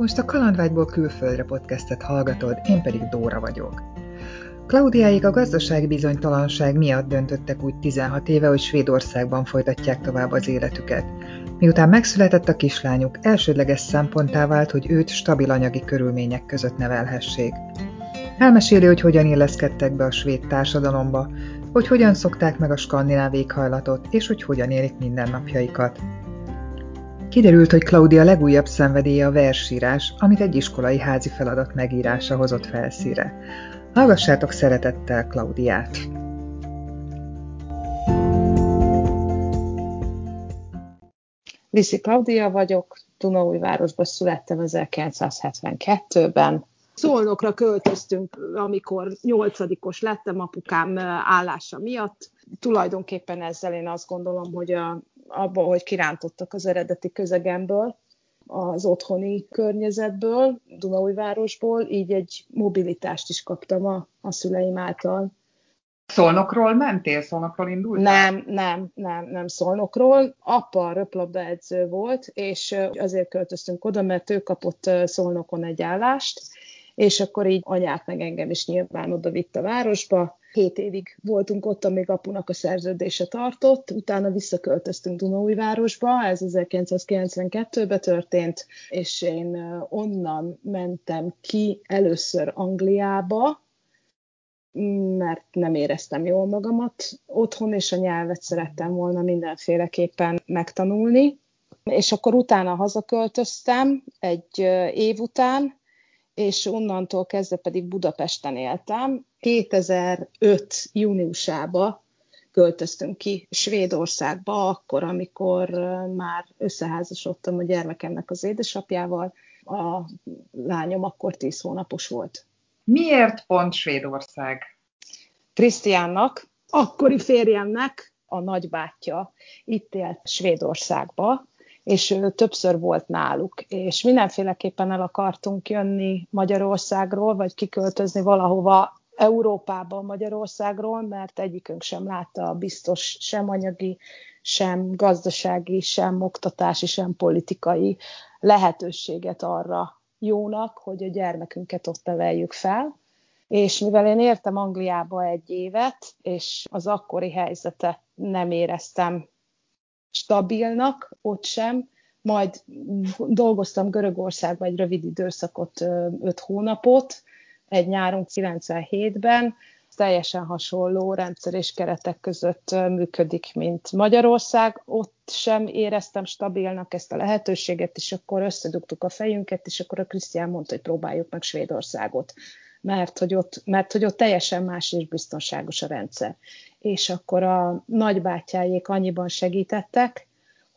most a Kalandvágyból külföldre podcastet hallgatod, én pedig Dóra vagyok. Klaudiáig a gazdasági bizonytalanság miatt döntöttek úgy 16 éve, hogy Svédországban folytatják tovább az életüket. Miután megszületett a kislányuk, elsődleges szemponttá vált, hogy őt stabil anyagi körülmények között nevelhessék. Elmeséli, hogy hogyan illeszkedtek be a svéd társadalomba, hogy hogyan szokták meg a skandináv éghajlatot, és hogy hogyan élik mindennapjaikat. Kiderült, hogy Claudia legújabb szenvedélye a versírás, amit egy iskolai házi feladat megírása hozott felszíre. Hallgassátok szeretettel Klaudiát! Liszi Klaudia vagyok, Dunaújvárosban születtem 1972-ben. Szolnokra költöztünk, amikor nyolcadikos lettem apukám állása miatt. Tulajdonképpen ezzel én azt gondolom, hogy a, abban, hogy kirántottak az eredeti közegemből, az otthoni környezetből, Dunaújvárosból, így egy mobilitást is kaptam a, a szüleim által. Szolnokról mentél? Szolnokról indult? Nem, nem, nem, nem Szolnokról. Apa röplabdaedző volt, és azért költöztünk oda, mert ő kapott Szolnokon egy állást, és akkor így anyát meg engem is nyilván oda vitt a városba. Hét évig voltunk ott, amíg apunak a szerződése tartott, utána visszaköltöztünk Dunaújvárosba, ez 1992-ben történt, és én onnan mentem ki először Angliába, mert nem éreztem jól magamat otthon, és a nyelvet szerettem volna mindenféleképpen megtanulni. És akkor utána hazaköltöztem egy év után, és onnantól kezdve pedig Budapesten éltem. 2005. júniusába költöztünk ki Svédországba, akkor, amikor már összeházasodtam a gyermekemnek az édesapjával. A lányom akkor 10 hónapos volt. Miért pont Svédország? Krisztiánnak, akkori férjemnek a nagybátyja itt élt Svédországba, és ő többször volt náluk, és mindenféleképpen el akartunk jönni Magyarországról, vagy kiköltözni valahova Európába Magyarországról, mert egyikünk sem látta biztos sem anyagi, sem gazdasági, sem oktatási, sem politikai lehetőséget arra jónak, hogy a gyermekünket ott neveljük fel. És mivel én értem Angliába egy évet, és az akkori helyzetet nem éreztem stabilnak, ott sem. Majd dolgoztam Görögországban egy rövid időszakot, öt hónapot, egy nyáron 97-ben, teljesen hasonló rendszer és keretek között működik, mint Magyarország. Ott sem éreztem stabilnak ezt a lehetőséget, és akkor összedugtuk a fejünket, és akkor a Krisztián mondta, hogy próbáljuk meg Svédországot mert hogy, ott, mert hogy ott teljesen más és biztonságos a rendszer. És akkor a nagybátyájék annyiban segítettek,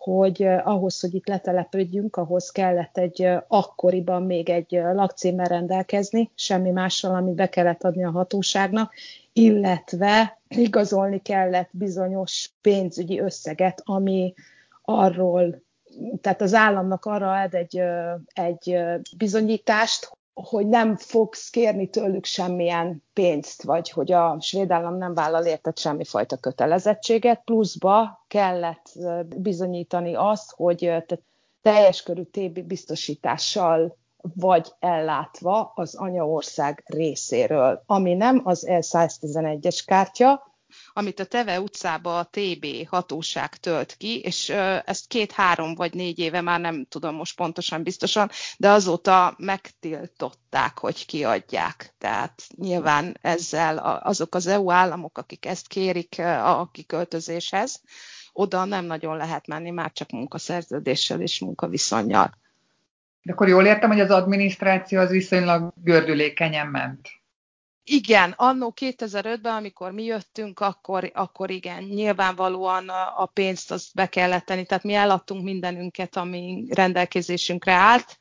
hogy ahhoz, hogy itt letelepődjünk, ahhoz kellett egy akkoriban még egy lakcímmel rendelkezni, semmi mással, amit be kellett adni a hatóságnak, illetve igazolni kellett bizonyos pénzügyi összeget, ami arról, tehát az államnak arra ad egy, egy bizonyítást, hogy nem fogsz kérni tőlük semmilyen pénzt, vagy hogy a svéd állam nem vállal érted semmifajta kötelezettséget, pluszba kellett bizonyítani azt, hogy teljes körű TB biztosítással vagy ellátva az anyaország részéről, ami nem az L111-es kártya, amit a Teve utcába a TB hatóság tölt ki, és ezt két-három vagy négy éve már nem tudom most pontosan biztosan, de azóta megtiltották, hogy kiadják. Tehát nyilván ezzel azok az EU államok, akik ezt kérik a kiköltözéshez, oda nem nagyon lehet menni, már csak munkaszerződéssel és munkaviszonyjal. De akkor jól értem, hogy az adminisztráció az viszonylag gördülékenyen ment. Igen, annó 2005-ben, amikor mi jöttünk, akkor, akkor igen, nyilvánvalóan a pénzt azt be kellett tenni, tehát mi eladtunk mindenünket, ami rendelkezésünkre állt,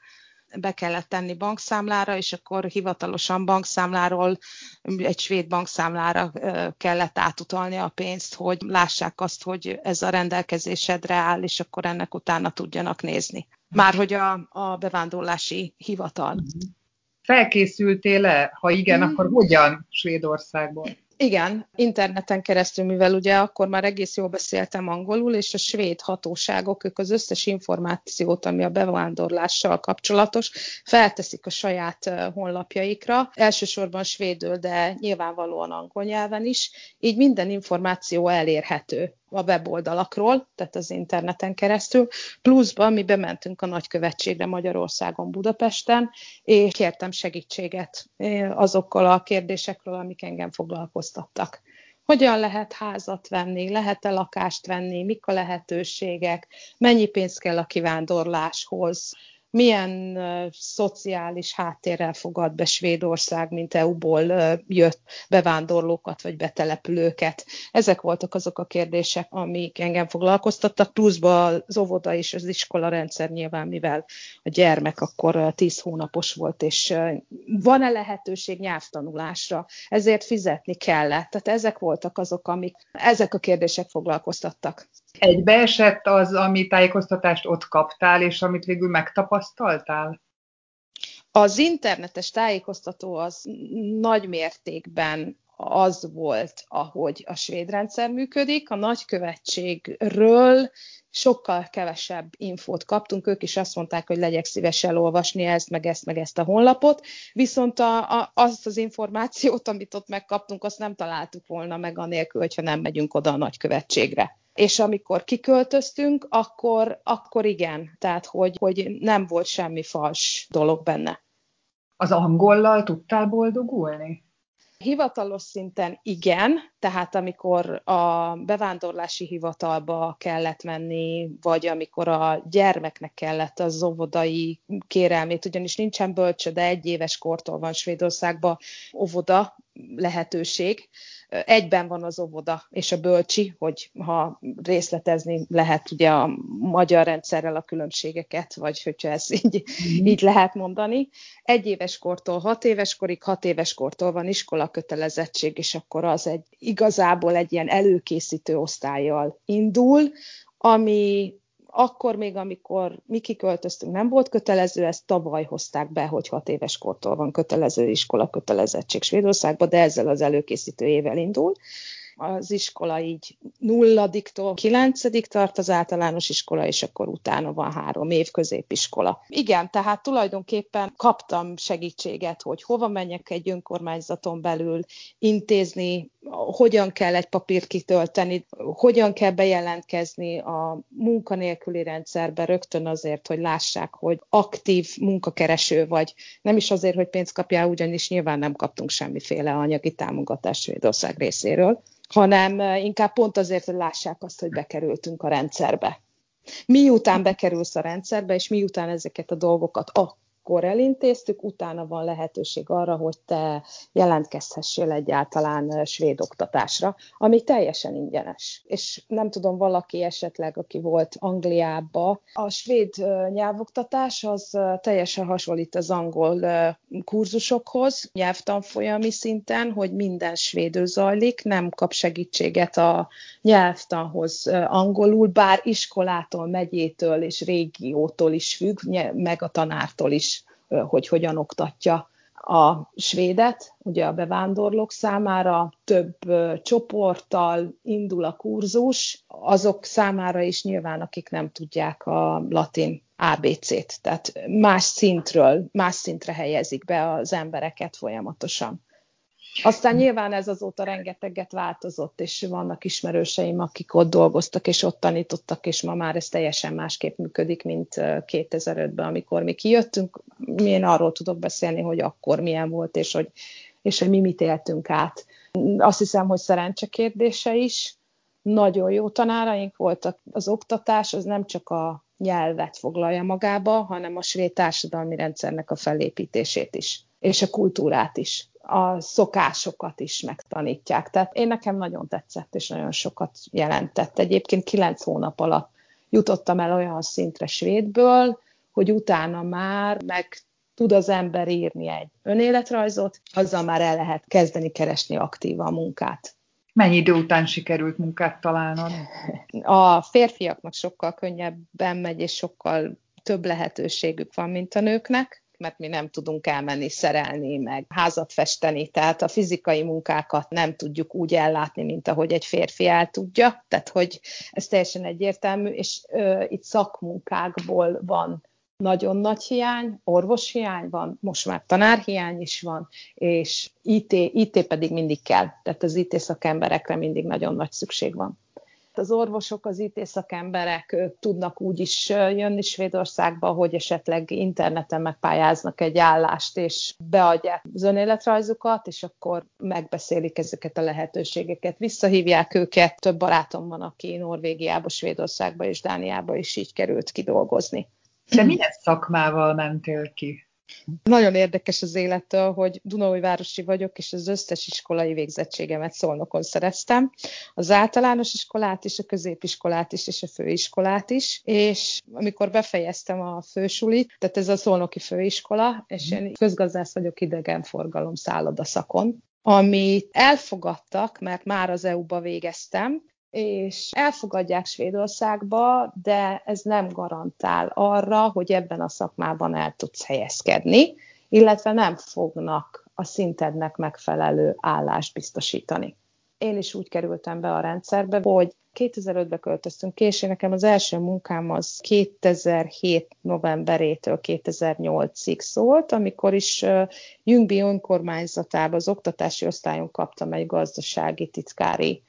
be kellett tenni bankszámlára, és akkor hivatalosan bankszámláról egy svéd bankszámlára kellett átutalni a pénzt, hogy lássák azt, hogy ez a rendelkezésedre áll, és akkor ennek utána tudjanak nézni. Már hogy a, a bevándorlási hivatal. Felkészültél-e? Ha igen, mm. akkor hogyan Svédországból? Igen, interneten keresztül, mivel ugye akkor már egész jól beszéltem angolul, és a svéd hatóságok, ők az összes információt, ami a bevándorlással kapcsolatos, felteszik a saját honlapjaikra, elsősorban svédül, de nyilvánvalóan angol nyelven is, így minden információ elérhető a weboldalakról, tehát az interneten keresztül, pluszban mi bementünk a nagykövetségre Magyarországon, Budapesten, és kértem segítséget azokkal a kérdésekről, amik engem foglalkoztattak. Hogyan lehet házat venni, lehet-e lakást venni, mik a lehetőségek, mennyi pénz kell a kivándorláshoz, milyen szociális háttérrel fogad be Svédország, mint EU-ból jött bevándorlókat vagy betelepülőket. Ezek voltak azok a kérdések, amik engem foglalkoztattak, pluszban az óvoda és az iskola rendszer nyilván, mivel a gyermek akkor 10 hónapos volt, és van-e lehetőség nyelvtanulásra, ezért fizetni kellett. Tehát ezek voltak azok, amik, ezek a kérdések foglalkoztattak. Egybeesett az, ami tájékoztatást ott kaptál, és amit végül megtapasztaltál? Az internetes tájékoztató az nagy mértékben az volt, ahogy a svéd rendszer működik. A nagykövetségről sokkal kevesebb infót kaptunk, ők is azt mondták, hogy legyek szíves elolvasni ezt, meg ezt, meg ezt a honlapot, viszont a, a, azt az információt, amit ott megkaptunk, azt nem találtuk volna meg anélkül, hogyha nem megyünk oda a nagykövetségre. És amikor kiköltöztünk, akkor, akkor igen, tehát hogy, hogy nem volt semmi fals dolog benne. Az angollal tudtál boldogulni? Hivatalos szinten igen, tehát amikor a bevándorlási hivatalba kellett menni, vagy amikor a gyermeknek kellett az óvodai kérelmét, ugyanis nincsen bölcsöde, egy éves kortól van Svédországban óvoda lehetőség, egyben van az óvoda és a bölcsi, hogy ha részletezni lehet ugye a magyar rendszerrel a különbségeket, vagy hogyha ezt így, mm. így lehet mondani. Egy éves kortól hat éves korig, hat éves kortól van iskola kötelezettség, és akkor az egy igazából egy ilyen előkészítő osztályjal indul, ami akkor még, amikor mi kiköltöztünk, nem volt kötelező, ezt tavaly hozták be, hogy hat éves kortól van kötelező iskola kötelezettség Svédországban, de ezzel az előkészítő évvel indul az iskola így nulladiktól kilencedik tart az általános iskola, és akkor utána van három év középiskola. Igen, tehát tulajdonképpen kaptam segítséget, hogy hova menjek egy önkormányzaton belül, intézni, hogyan kell egy papírt kitölteni, hogyan kell bejelentkezni a munkanélküli rendszerbe rögtön azért, hogy lássák, hogy aktív munkakereső vagy. Nem is azért, hogy pénzt kapjál, ugyanis nyilván nem kaptunk semmiféle anyagi támogatást Svédország részéről hanem inkább pont azért, hogy lássák azt, hogy bekerültünk a rendszerbe. Miután bekerülsz a rendszerbe, és miután ezeket a dolgokat a akkor elintéztük, utána van lehetőség arra, hogy te jelentkezhessél egyáltalán svéd oktatásra, ami teljesen ingyenes. És nem tudom, valaki esetleg, aki volt Angliába, a svéd nyelvoktatás az teljesen hasonlít az angol kurzusokhoz, nyelvtanfolyami szinten, hogy minden svédül zajlik, nem kap segítséget a nyelvtanhoz angolul, bár iskolától, megyétől és régiótól is függ, meg a tanártól is hogy hogyan oktatja a svédet, ugye a bevándorlók számára több csoporttal indul a kurzus, azok számára is nyilván, akik nem tudják a latin ABC-t, tehát más szintről, más szintre helyezik be az embereket folyamatosan. Aztán nyilván ez azóta rengeteget változott, és vannak ismerőseim, akik ott dolgoztak, és ott tanítottak, és ma már ez teljesen másképp működik, mint 2005-ben, amikor mi kijöttünk. Én arról tudok beszélni, hogy akkor milyen volt, és hogy, és hogy mi mit éltünk át. Azt hiszem, hogy szerencse kérdése is. Nagyon jó tanáraink voltak. Az oktatás az nem csak a nyelvet foglalja magába, hanem a svéd társadalmi rendszernek a felépítését is, és a kultúrát is a szokásokat is megtanítják. Tehát én nekem nagyon tetszett, és nagyon sokat jelentett. Egyébként kilenc hónap alatt jutottam el olyan szintre svédből, hogy utána már meg tud az ember írni egy önéletrajzot, azzal már el lehet kezdeni keresni aktívan a munkát. Mennyi idő után sikerült munkát találnod? A férfiaknak sokkal könnyebben megy, és sokkal több lehetőségük van, mint a nőknek mert mi nem tudunk elmenni szerelni, meg házat festeni, tehát a fizikai munkákat nem tudjuk úgy ellátni, mint ahogy egy férfi el tudja, tehát hogy ez teljesen egyértelmű, és ö, itt szakmunkákból van nagyon nagy hiány, orvoshiány van, most már tanárhiány is van, és IT, IT pedig mindig kell, tehát az IT szakemberekre mindig nagyon nagy szükség van. Az orvosok, az IT szakemberek tudnak úgy is jönni Svédországba, hogy esetleg interneten megpályáznak egy állást, és beadják az önéletrajzukat, és akkor megbeszélik ezeket a lehetőségeket. Visszahívják őket. Több barátom van, aki Norvégiába, Svédországba és Dániába is így került kidolgozni. De milyen szakmával mentél ki? Nagyon érdekes az élettől, hogy Dunaújvárosi vagyok, és az összes iskolai végzettségemet Szolnokon szereztem. Az általános iskolát is, a középiskolát is, és a főiskolát is. És amikor befejeztem a fősulit, tehát ez a Szolnoki főiskola, és én közgazdász vagyok idegenforgalom szakon, amit elfogadtak, mert már az EU-ba végeztem, és elfogadják Svédországba, de ez nem garantál arra, hogy ebben a szakmában el tudsz helyezkedni, illetve nem fognak a szintednek megfelelő állást biztosítani. Én is úgy kerültem be a rendszerbe, hogy 2005-be költöztünk ki, és nekem az első munkám az 2007 novemberétől 2008-ig szólt, amikor is Jüngbi önkormányzatában az oktatási osztályon kaptam egy gazdasági titkári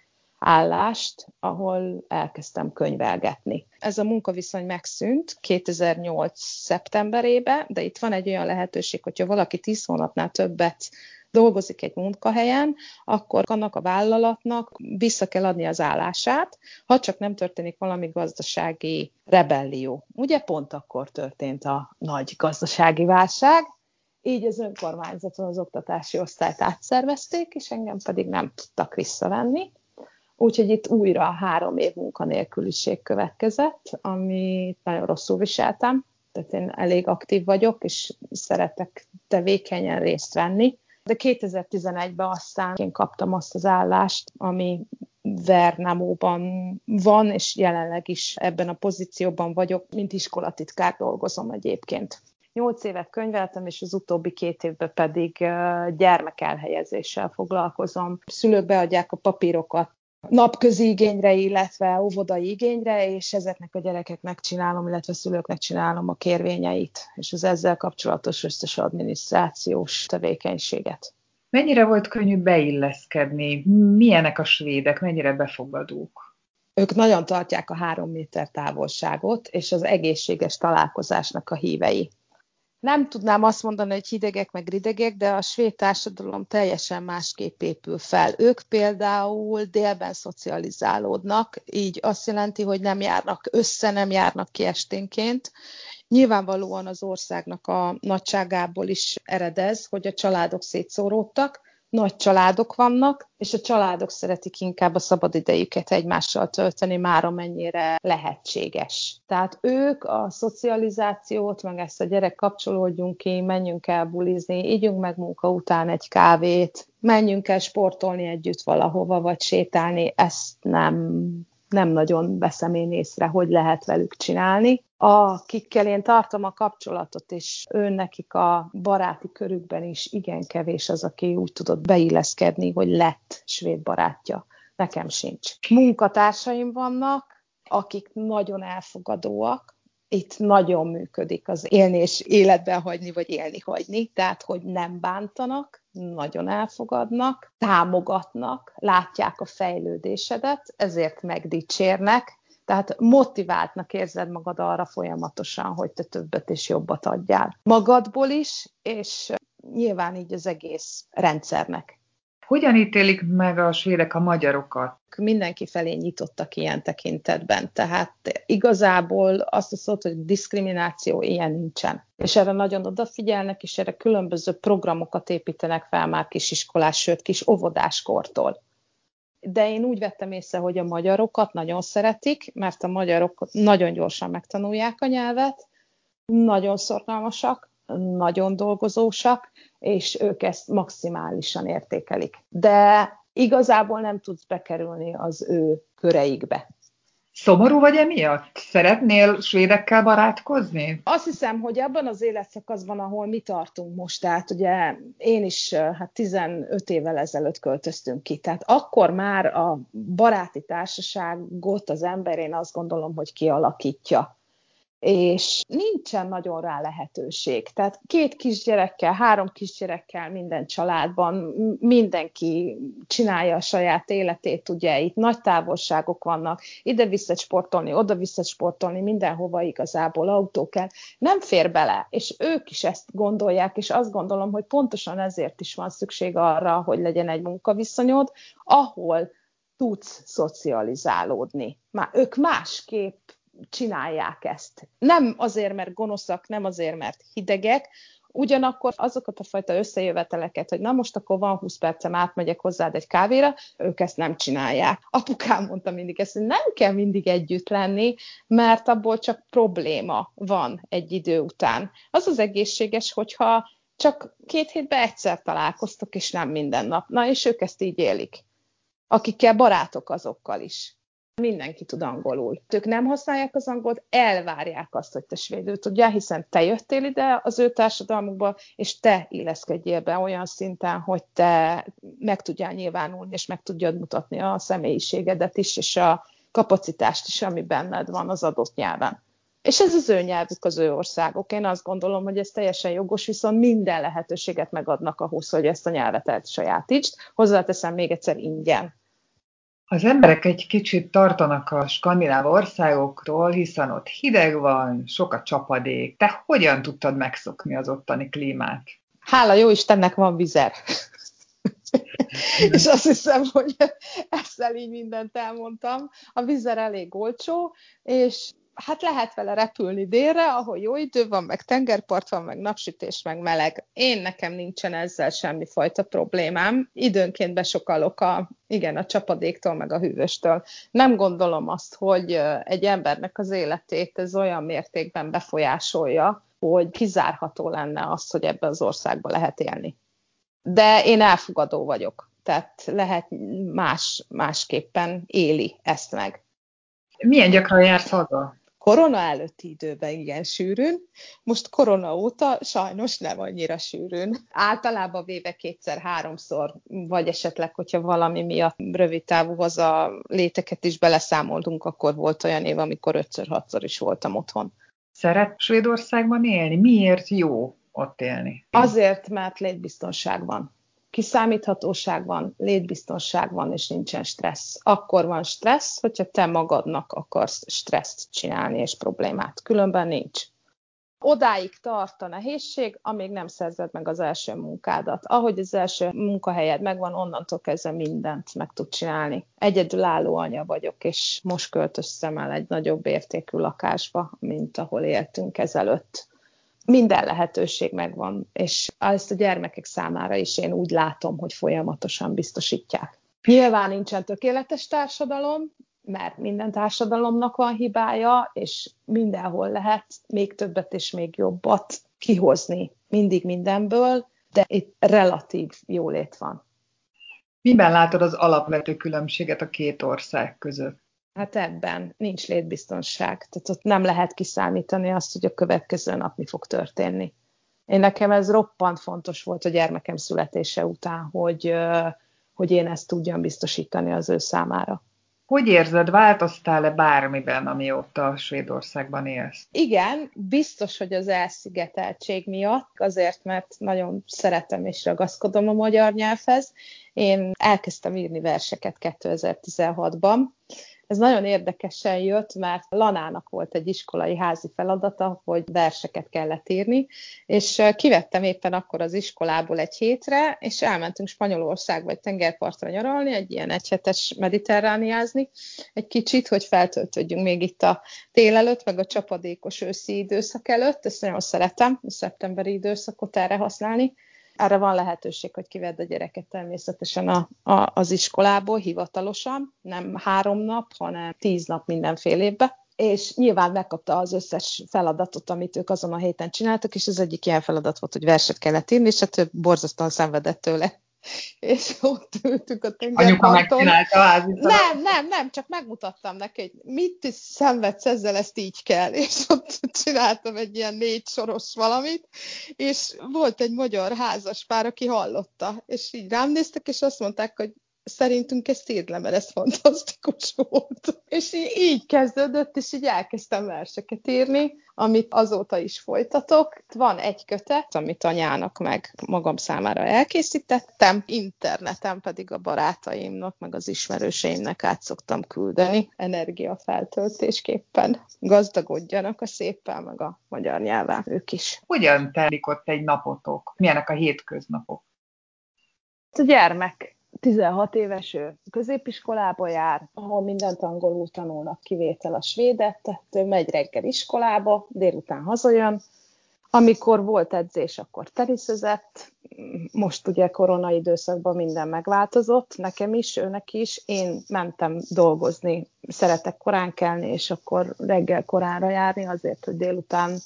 állást, ahol elkezdtem könyvelgetni. Ez a munkaviszony megszűnt 2008. szeptemberében, de itt van egy olyan lehetőség, hogyha valaki 10 hónapnál többet dolgozik egy munkahelyen, akkor annak a vállalatnak vissza kell adni az állását, ha csak nem történik valami gazdasági rebellió. Ugye pont akkor történt a nagy gazdasági válság, így az önkormányzaton az oktatási osztályt átszervezték, és engem pedig nem tudtak visszavenni. Úgyhogy itt újra három év munkanélküliség következett, amit nagyon rosszul viseltem. Tehát én elég aktív vagyok, és szeretek tevékenyen részt venni. De 2011-ben aztán én kaptam azt az állást, ami Vernamóban van, és jelenleg is ebben a pozícióban vagyok, mint iskolatitkár dolgozom egyébként. Nyolc évet könyveltem, és az utóbbi két évben pedig gyermekelhelyezéssel foglalkozom. Szülők beadják a papírokat, napközi igényre, illetve óvodai igényre, és ezeknek a gyerekeknek csinálom, illetve szülőknek csinálom a kérvényeit, és az ezzel kapcsolatos összes adminisztrációs tevékenységet. Mennyire volt könnyű beilleszkedni? Milyenek a svédek? Mennyire befogadók? Ők nagyon tartják a három méter távolságot, és az egészséges találkozásnak a hívei nem tudnám azt mondani, hogy hidegek meg ridegek, de a svéd társadalom teljesen másképp épül fel. Ők például délben szocializálódnak, így azt jelenti, hogy nem járnak össze, nem járnak ki esténként. Nyilvánvalóan az országnak a nagyságából is eredez, hogy a családok szétszóródtak, nagy családok vannak, és a családok szeretik inkább a szabadidejüket egymással tölteni, már amennyire lehetséges. Tehát ők a szocializációt, meg ezt a gyerek kapcsolódjunk ki, menjünk el bulizni, ígyunk meg munka után egy kávét, menjünk el sportolni együtt valahova, vagy sétálni, ezt nem nem nagyon veszem én észre, hogy lehet velük csinálni. Akikkel én tartom a kapcsolatot, és ő nekik a baráti körükben is igen kevés az, aki úgy tudott beilleszkedni, hogy lett svéd barátja. Nekem sincs. Munkatársaim vannak, akik nagyon elfogadóak, itt nagyon működik az élni és életben hagyni, vagy élni hagyni, tehát hogy nem bántanak, nagyon elfogadnak, támogatnak, látják a fejlődésedet, ezért megdicsérnek, tehát motiváltnak érzed magad arra folyamatosan, hogy te többet és jobbat adjál. Magadból is, és nyilván így az egész rendszernek. Hogyan ítélik meg a svédek a magyarokat? Mindenki felé nyitottak ilyen tekintetben, tehát igazából azt a szót, hogy diszkrimináció ilyen nincsen. És erre nagyon odafigyelnek, és erre különböző programokat építenek fel már kisiskolás, sőt kis óvodáskortól. De én úgy vettem észre, hogy a magyarokat nagyon szeretik, mert a magyarok nagyon gyorsan megtanulják a nyelvet, nagyon szorgalmasak, nagyon dolgozósak, és ők ezt maximálisan értékelik. De igazából nem tudsz bekerülni az ő köreikbe. Szomorú vagy emiatt? Szeretnél svédekkel barátkozni? Azt hiszem, hogy abban az életszakaszban, ahol mi tartunk most, tehát ugye én is hát 15 évvel ezelőtt költöztünk ki, tehát akkor már a baráti társaságot az ember, én azt gondolom, hogy kialakítja és nincsen nagyon rá lehetőség. Tehát két kisgyerekkel, három kisgyerekkel minden családban mindenki csinálja a saját életét, ugye itt nagy távolságok vannak, ide vissza sportolni, oda vissza sportolni, mindenhova igazából autó kell. Nem fér bele, és ők is ezt gondolják, és azt gondolom, hogy pontosan ezért is van szükség arra, hogy legyen egy munkaviszonyod, ahol tudsz szocializálódni. Már ők másképp csinálják ezt. Nem azért, mert gonoszak, nem azért, mert hidegek, Ugyanakkor azokat a fajta összejöveteleket, hogy na most akkor van 20 percem, átmegyek hozzád egy kávéra, ők ezt nem csinálják. Apukám mondta mindig ezt, hogy nem kell mindig együtt lenni, mert abból csak probléma van egy idő után. Az az egészséges, hogyha csak két hétben egyszer találkoztok, és nem minden nap. Na, és ők ezt így élik. Akikkel barátok azokkal is. Mindenki tud angolul. Ők nem használják az angolt, elvárják azt, hogy te svédül tudjál, hiszen te jöttél ide az ő társadalmukba, és te illeszkedjél be olyan szinten, hogy te meg tudjál nyilvánulni, és meg tudjad mutatni a személyiségedet is, és a kapacitást is, ami benned van az adott nyelven. És ez az ő nyelvük, az ő országok. Én azt gondolom, hogy ez teljesen jogos, viszont minden lehetőséget megadnak ahhoz, hogy ezt a nyelvet elsajátítsd. Hozzáteszem még egyszer ingyen. Az emberek egy kicsit tartanak a skandináv országokról, hiszen ott hideg van, sok a csapadék. Te hogyan tudtad megszokni az ottani klímát? Hála jó Istennek van vizer. és azt hiszem, hogy ezzel így mindent elmondtam. A vizer elég olcsó, és hát lehet vele repülni délre, ahol jó idő van, meg tengerpart van, meg napsütés, meg meleg. Én nekem nincsen ezzel semmi fajta problémám. Időnként besokalok a, igen, a csapadéktól, meg a hűvöstől. Nem gondolom azt, hogy egy embernek az életét ez olyan mértékben befolyásolja, hogy kizárható lenne az, hogy ebbe az országba lehet élni. De én elfogadó vagyok, tehát lehet más, másképpen éli ezt meg. Milyen gyakran jársz haza? Korona előtti időben igen sűrűn, most korona óta sajnos nem annyira sűrűn. Általában véve kétszer-háromszor, vagy esetleg, hogyha valami miatt rövid távú haza léteket is beleszámoltunk, akkor volt olyan év, amikor ötször-hatszor is voltam otthon. Szeret Svédországban élni? Miért jó ott élni? Azért, mert létbiztonság van kiszámíthatóság van, létbiztonság van, és nincsen stressz. Akkor van stressz, hogyha te magadnak akarsz stresszt csinálni és problémát. Különben nincs. Odáig tart a nehézség, amíg nem szerzed meg az első munkádat. Ahogy az első munkahelyed megvan, onnantól kezdve mindent meg tud csinálni. Egyedülálló anya vagyok, és most költöztem el egy nagyobb értékű lakásba, mint ahol éltünk ezelőtt minden lehetőség megvan, és ezt a gyermekek számára is én úgy látom, hogy folyamatosan biztosítják. Nyilván nincsen tökéletes társadalom, mert minden társadalomnak van hibája, és mindenhol lehet még többet és még jobbat kihozni mindig mindenből, de itt relatív jólét van. Miben látod az alapvető különbséget a két ország között? Hát ebben nincs létbiztonság. Tehát ott nem lehet kiszámítani azt, hogy a következő nap mi fog történni. Én nekem ez roppant fontos volt a gyermekem születése után, hogy, hogy én ezt tudjam biztosítani az ő számára. Hogy érzed, változtál-e bármiben, amióta Svédországban élsz? Igen, biztos, hogy az elszigeteltség miatt, azért, mert nagyon szeretem és ragaszkodom a magyar nyelvhez. Én elkezdtem írni verseket 2016-ban, ez nagyon érdekesen jött, mert Lanának volt egy iskolai házi feladata, hogy verseket kellett írni, és kivettem éppen akkor az iskolából egy hétre, és elmentünk Spanyolországba egy tengerpartra nyaralni, egy ilyen egyhetes mediterrániázni, egy kicsit, hogy feltöltődjünk még itt a tél előtt, meg a csapadékos őszi időszak előtt, ezt nagyon szeretem, a szeptemberi időszakot erre használni, erre van lehetőség, hogy kivedd a gyereket természetesen a, a, az iskolából hivatalosan, nem három nap, hanem tíz nap mindenfél évbe és nyilván megkapta az összes feladatot, amit ők azon a héten csináltak, és az egyik ilyen feladat volt, hogy verset kellett írni, és a több borzasztóan szenvedett tőle. És ott ültünk a tengerparton. Anyuka megcsinálta a házit. Nem, nem, nem, csak megmutattam neki, hogy mit szenvedsz ezzel, ezt így kell, és ott csináltam egy ilyen négy soros valamit, és volt egy magyar házas pár, aki hallotta, és így rám néztek, és azt mondták, hogy szerintünk le, mert ez fantasztikus volt. És így kezdődött, és így elkezdtem verseket írni, amit azóta is folytatok. Van egy kötet, amit anyának meg magam számára elkészítettem, interneten pedig a barátaimnak, meg az ismerőseimnek át szoktam küldeni energiafeltöltésképpen. Gazdagodjanak a széppel, meg a magyar nyelven ők is. Hogyan telik ott egy napotok? Milyenek a hétköznapok? A gyermek 16 éves ő középiskolába jár, ahol mindent angolul tanulnak, kivétel a svédet, tehát ő megy reggel iskolába, délután hazajön, amikor volt edzés, akkor teniszezett, most ugye korona időszakban minden megváltozott, nekem is, őnek is. Én mentem dolgozni, szeretek korán kelni, és akkor reggel koránra járni azért, hogy délután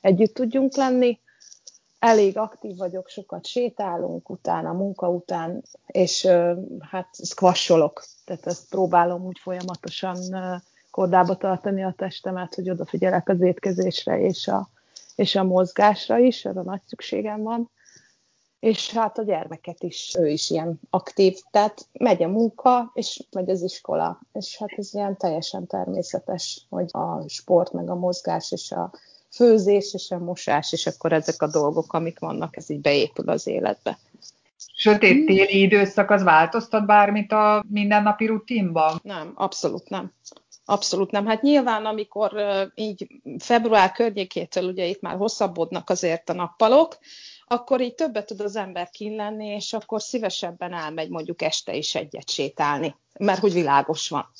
együtt tudjunk lenni elég aktív vagyok, sokat sétálunk utána, munka után, és hát squasholok, tehát ezt próbálom úgy folyamatosan kordába tartani a testemet, hogy odafigyelek az étkezésre és a, és a mozgásra is, erre nagy szükségem van. És hát a gyermeket is, ő is ilyen aktív, tehát megy a munka, és megy az iskola, és hát ez ilyen teljesen természetes, hogy a sport, meg a mozgás és a főzés és a mosás, és akkor ezek a dolgok, amik vannak, ez így beépül az életbe. Sötét téli időszak az változtat bármit a mindennapi rutinban? Nem, abszolút nem. Abszolút nem. Hát nyilván, amikor így február környékétől ugye itt már hosszabbodnak azért a nappalok, akkor így többet tud az ember kín lenni, és akkor szívesebben elmegy mondjuk este is egyet sétálni, mert hogy világos van.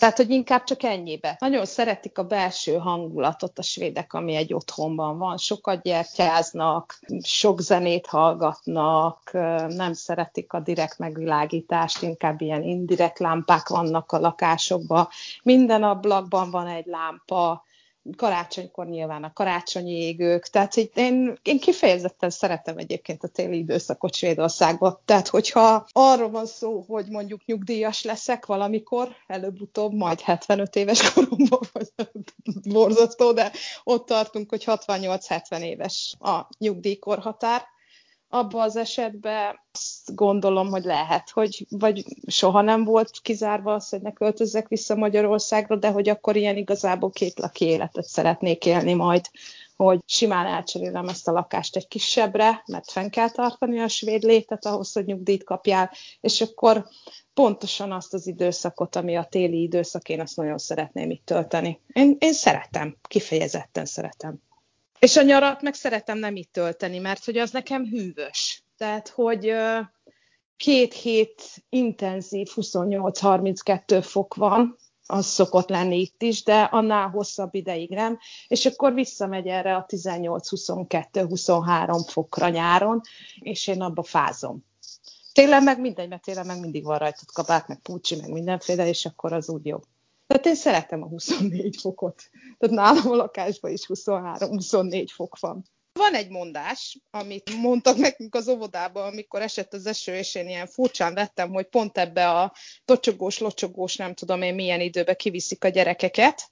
Tehát, hogy inkább csak ennyibe. Nagyon szeretik a belső hangulatot a svédek, ami egy otthonban van. Sokat gyertyáznak, sok zenét hallgatnak, nem szeretik a direkt megvilágítást, inkább ilyen indirekt lámpák vannak a lakásokban. Minden ablakban van egy lámpa, karácsonykor nyilván a karácsonyi égők, tehát így én, én kifejezetten szeretem egyébként a téli időszakot Svédországban. Tehát, hogyha arról van szó, hogy mondjuk nyugdíjas leszek valamikor, előbb-utóbb, majd 75 éves koromban, vagy borzasztó, de ott tartunk, hogy 68-70 éves a nyugdíjkorhatár, abban az esetben azt gondolom, hogy lehet, hogy vagy soha nem volt kizárva az, hogy ne költözzek vissza Magyarországra, de hogy akkor ilyen igazából két laki életet szeretnék élni majd, hogy simán elcserélem ezt a lakást egy kisebbre, mert fenn kell tartani a svéd létet ahhoz, hogy nyugdíjt kapjál, és akkor pontosan azt az időszakot, ami a téli időszak, én azt nagyon szeretném itt tölteni. Én, én szeretem, kifejezetten szeretem. És a nyarat meg szeretem nem itt tölteni, mert hogy az nekem hűvös. Tehát, hogy két hét intenzív 28-32 fok van, az szokott lenni itt is, de annál hosszabb ideig nem, és akkor visszamegy erre a 18-22-23 fokra nyáron, és én abba fázom. Télen meg mindegy, mert télen meg mindig van rajtad kabát, meg púcsi, meg mindenféle, és akkor az úgy jobb. Tehát én szeretem a 24 fokot. Tehát nálam a lakásban is 23-24 fok van. Van egy mondás, amit mondtak nekünk az óvodában, amikor esett az eső, és én ilyen furcsán vettem, hogy pont ebbe a tocsogós, locsogós, nem tudom én milyen időbe kiviszik a gyerekeket,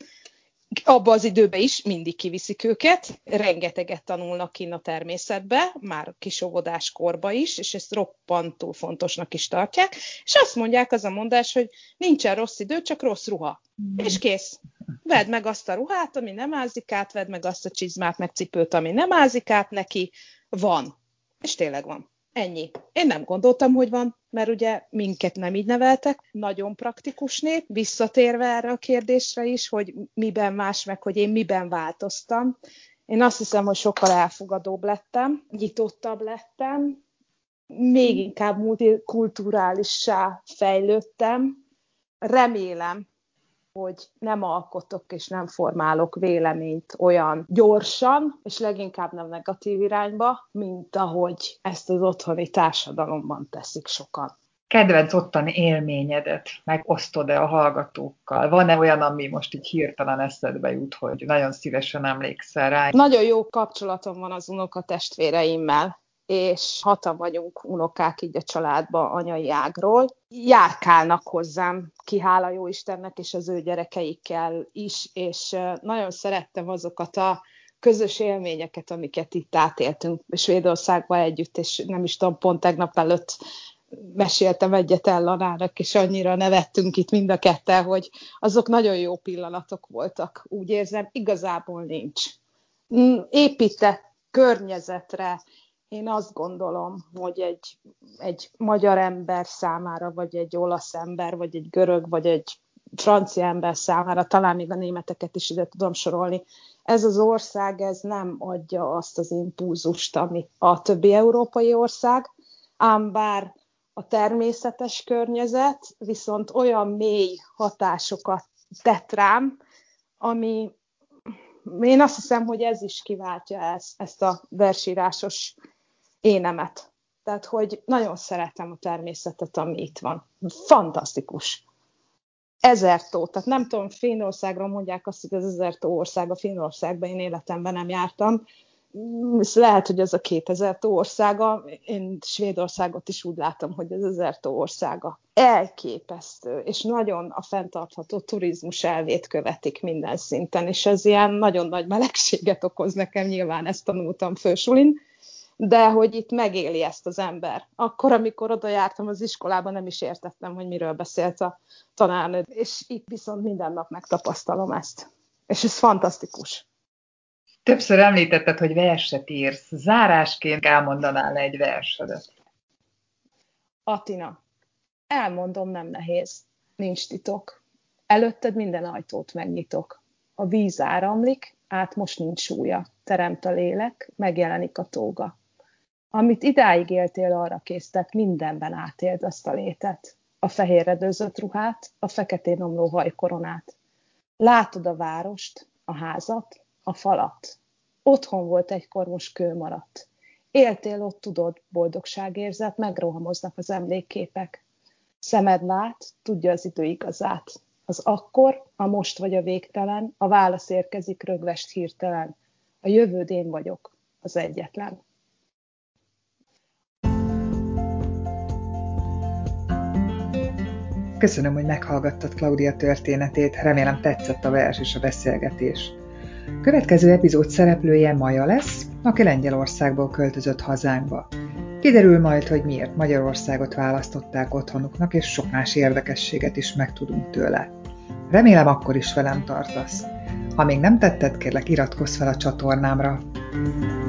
abba az időben is mindig kiviszik őket, rengeteget tanulnak kinn a természetbe, már kisóvodás korba is, és ezt roppantól fontosnak is tartják, és azt mondják, az a mondás, hogy nincsen rossz idő, csak rossz ruha. Mm. És kész. Vedd meg azt a ruhát, ami nem ázik át, vedd meg azt a csizmát, meg cipőt, ami nem ázik át neki. Van. És tényleg van. Ennyi. Én nem gondoltam, hogy van, mert ugye minket nem így neveltek, nagyon praktikus nép, visszatérve erre a kérdésre is, hogy miben más, meg hogy én miben változtam. Én azt hiszem, hogy sokkal elfogadóbb lettem, nyitottabb lettem, még inkább multikulturálissá fejlődtem. Remélem, hogy nem alkotok és nem formálok véleményt olyan gyorsan, és leginkább nem negatív irányba, mint ahogy ezt az otthoni társadalomban teszik sokan. Kedvenc ottani élményedet megosztod-e a hallgatókkal? Van-e olyan, ami most így hirtelen eszedbe jut, hogy nagyon szívesen emlékszel rá? Nagyon jó kapcsolatom van az unokatestvéreimmel és hatan vagyunk unokák így a családba anyai ágról. Járkálnak hozzám, ki hála jó Istennek, és az ő gyerekeikkel is, és nagyon szerettem azokat a közös élményeket, amiket itt átéltünk Svédországban együtt, és nem is tudom, pont tegnap előtt meséltem egyet Ellanának, és annyira nevettünk itt mind a ketten, hogy azok nagyon jó pillanatok voltak. Úgy érzem, igazából nincs. Épített környezetre, én azt gondolom, hogy egy, egy magyar ember számára, vagy egy olasz ember, vagy egy görög, vagy egy francia ember számára, talán még a németeket is ide tudom sorolni, ez az ország ez nem adja azt az impulzust, amit a többi európai ország, ám bár a természetes környezet viszont olyan mély hatásokat tett rám, ami én azt hiszem, hogy ez is kiváltja ezt, ezt a versírásos énemet. Tehát, hogy nagyon szeretem a természetet, ami itt van. Fantasztikus. Ezer tó. Tehát nem tudom, Finnországról mondják azt, hogy az ezer tó ország. A Finnországban én életemben nem jártam. Lehet, hogy ez a 2000 tó országa. Én Svédországot is úgy látom, hogy ez ezer tó országa. Elképesztő, és nagyon a fenntartható turizmus elvét követik minden szinten, és ez ilyen nagyon nagy melegséget okoz nekem, nyilván ezt tanultam fősulin de hogy itt megéli ezt az ember. Akkor, amikor oda jártam az iskolában, nem is értettem, hogy miről beszélt a tanárnő, és itt viszont minden nap megtapasztalom ezt. És ez fantasztikus. Többször említetted, hogy verset írsz. Zárásként elmondanál egy versedet. Atina, elmondom, nem nehéz. Nincs titok. Előtted minden ajtót megnyitok. A víz áramlik, át most nincs súlya. Teremt a lélek, megjelenik a tóga. Amit idáig éltél, arra késztet, mindenben átéld azt a létet. A fehérredőzött ruhát, a feketén omló hajkoronát. Látod a várost, a házat, a falat. Otthon volt egykor, most kő maradt. Éltél ott, tudod, boldogságérzet, megrohamoznak az emlékképek. Szemed lát, tudja az idő igazát. Az akkor, a most vagy a végtelen, a válasz érkezik rögvest hirtelen. A jövőd én vagyok, az egyetlen. Köszönöm, hogy meghallgattad Claudia történetét, remélem tetszett a vers és a beszélgetés. Következő epizód szereplője Maja lesz, aki Lengyelországból költözött hazánkba. Kiderül majd, hogy miért Magyarországot választották otthonuknak, és sok más érdekességet is megtudunk tőle. Remélem akkor is velem tartasz. Ha még nem tetted, kérlek iratkozz fel a csatornámra. thank you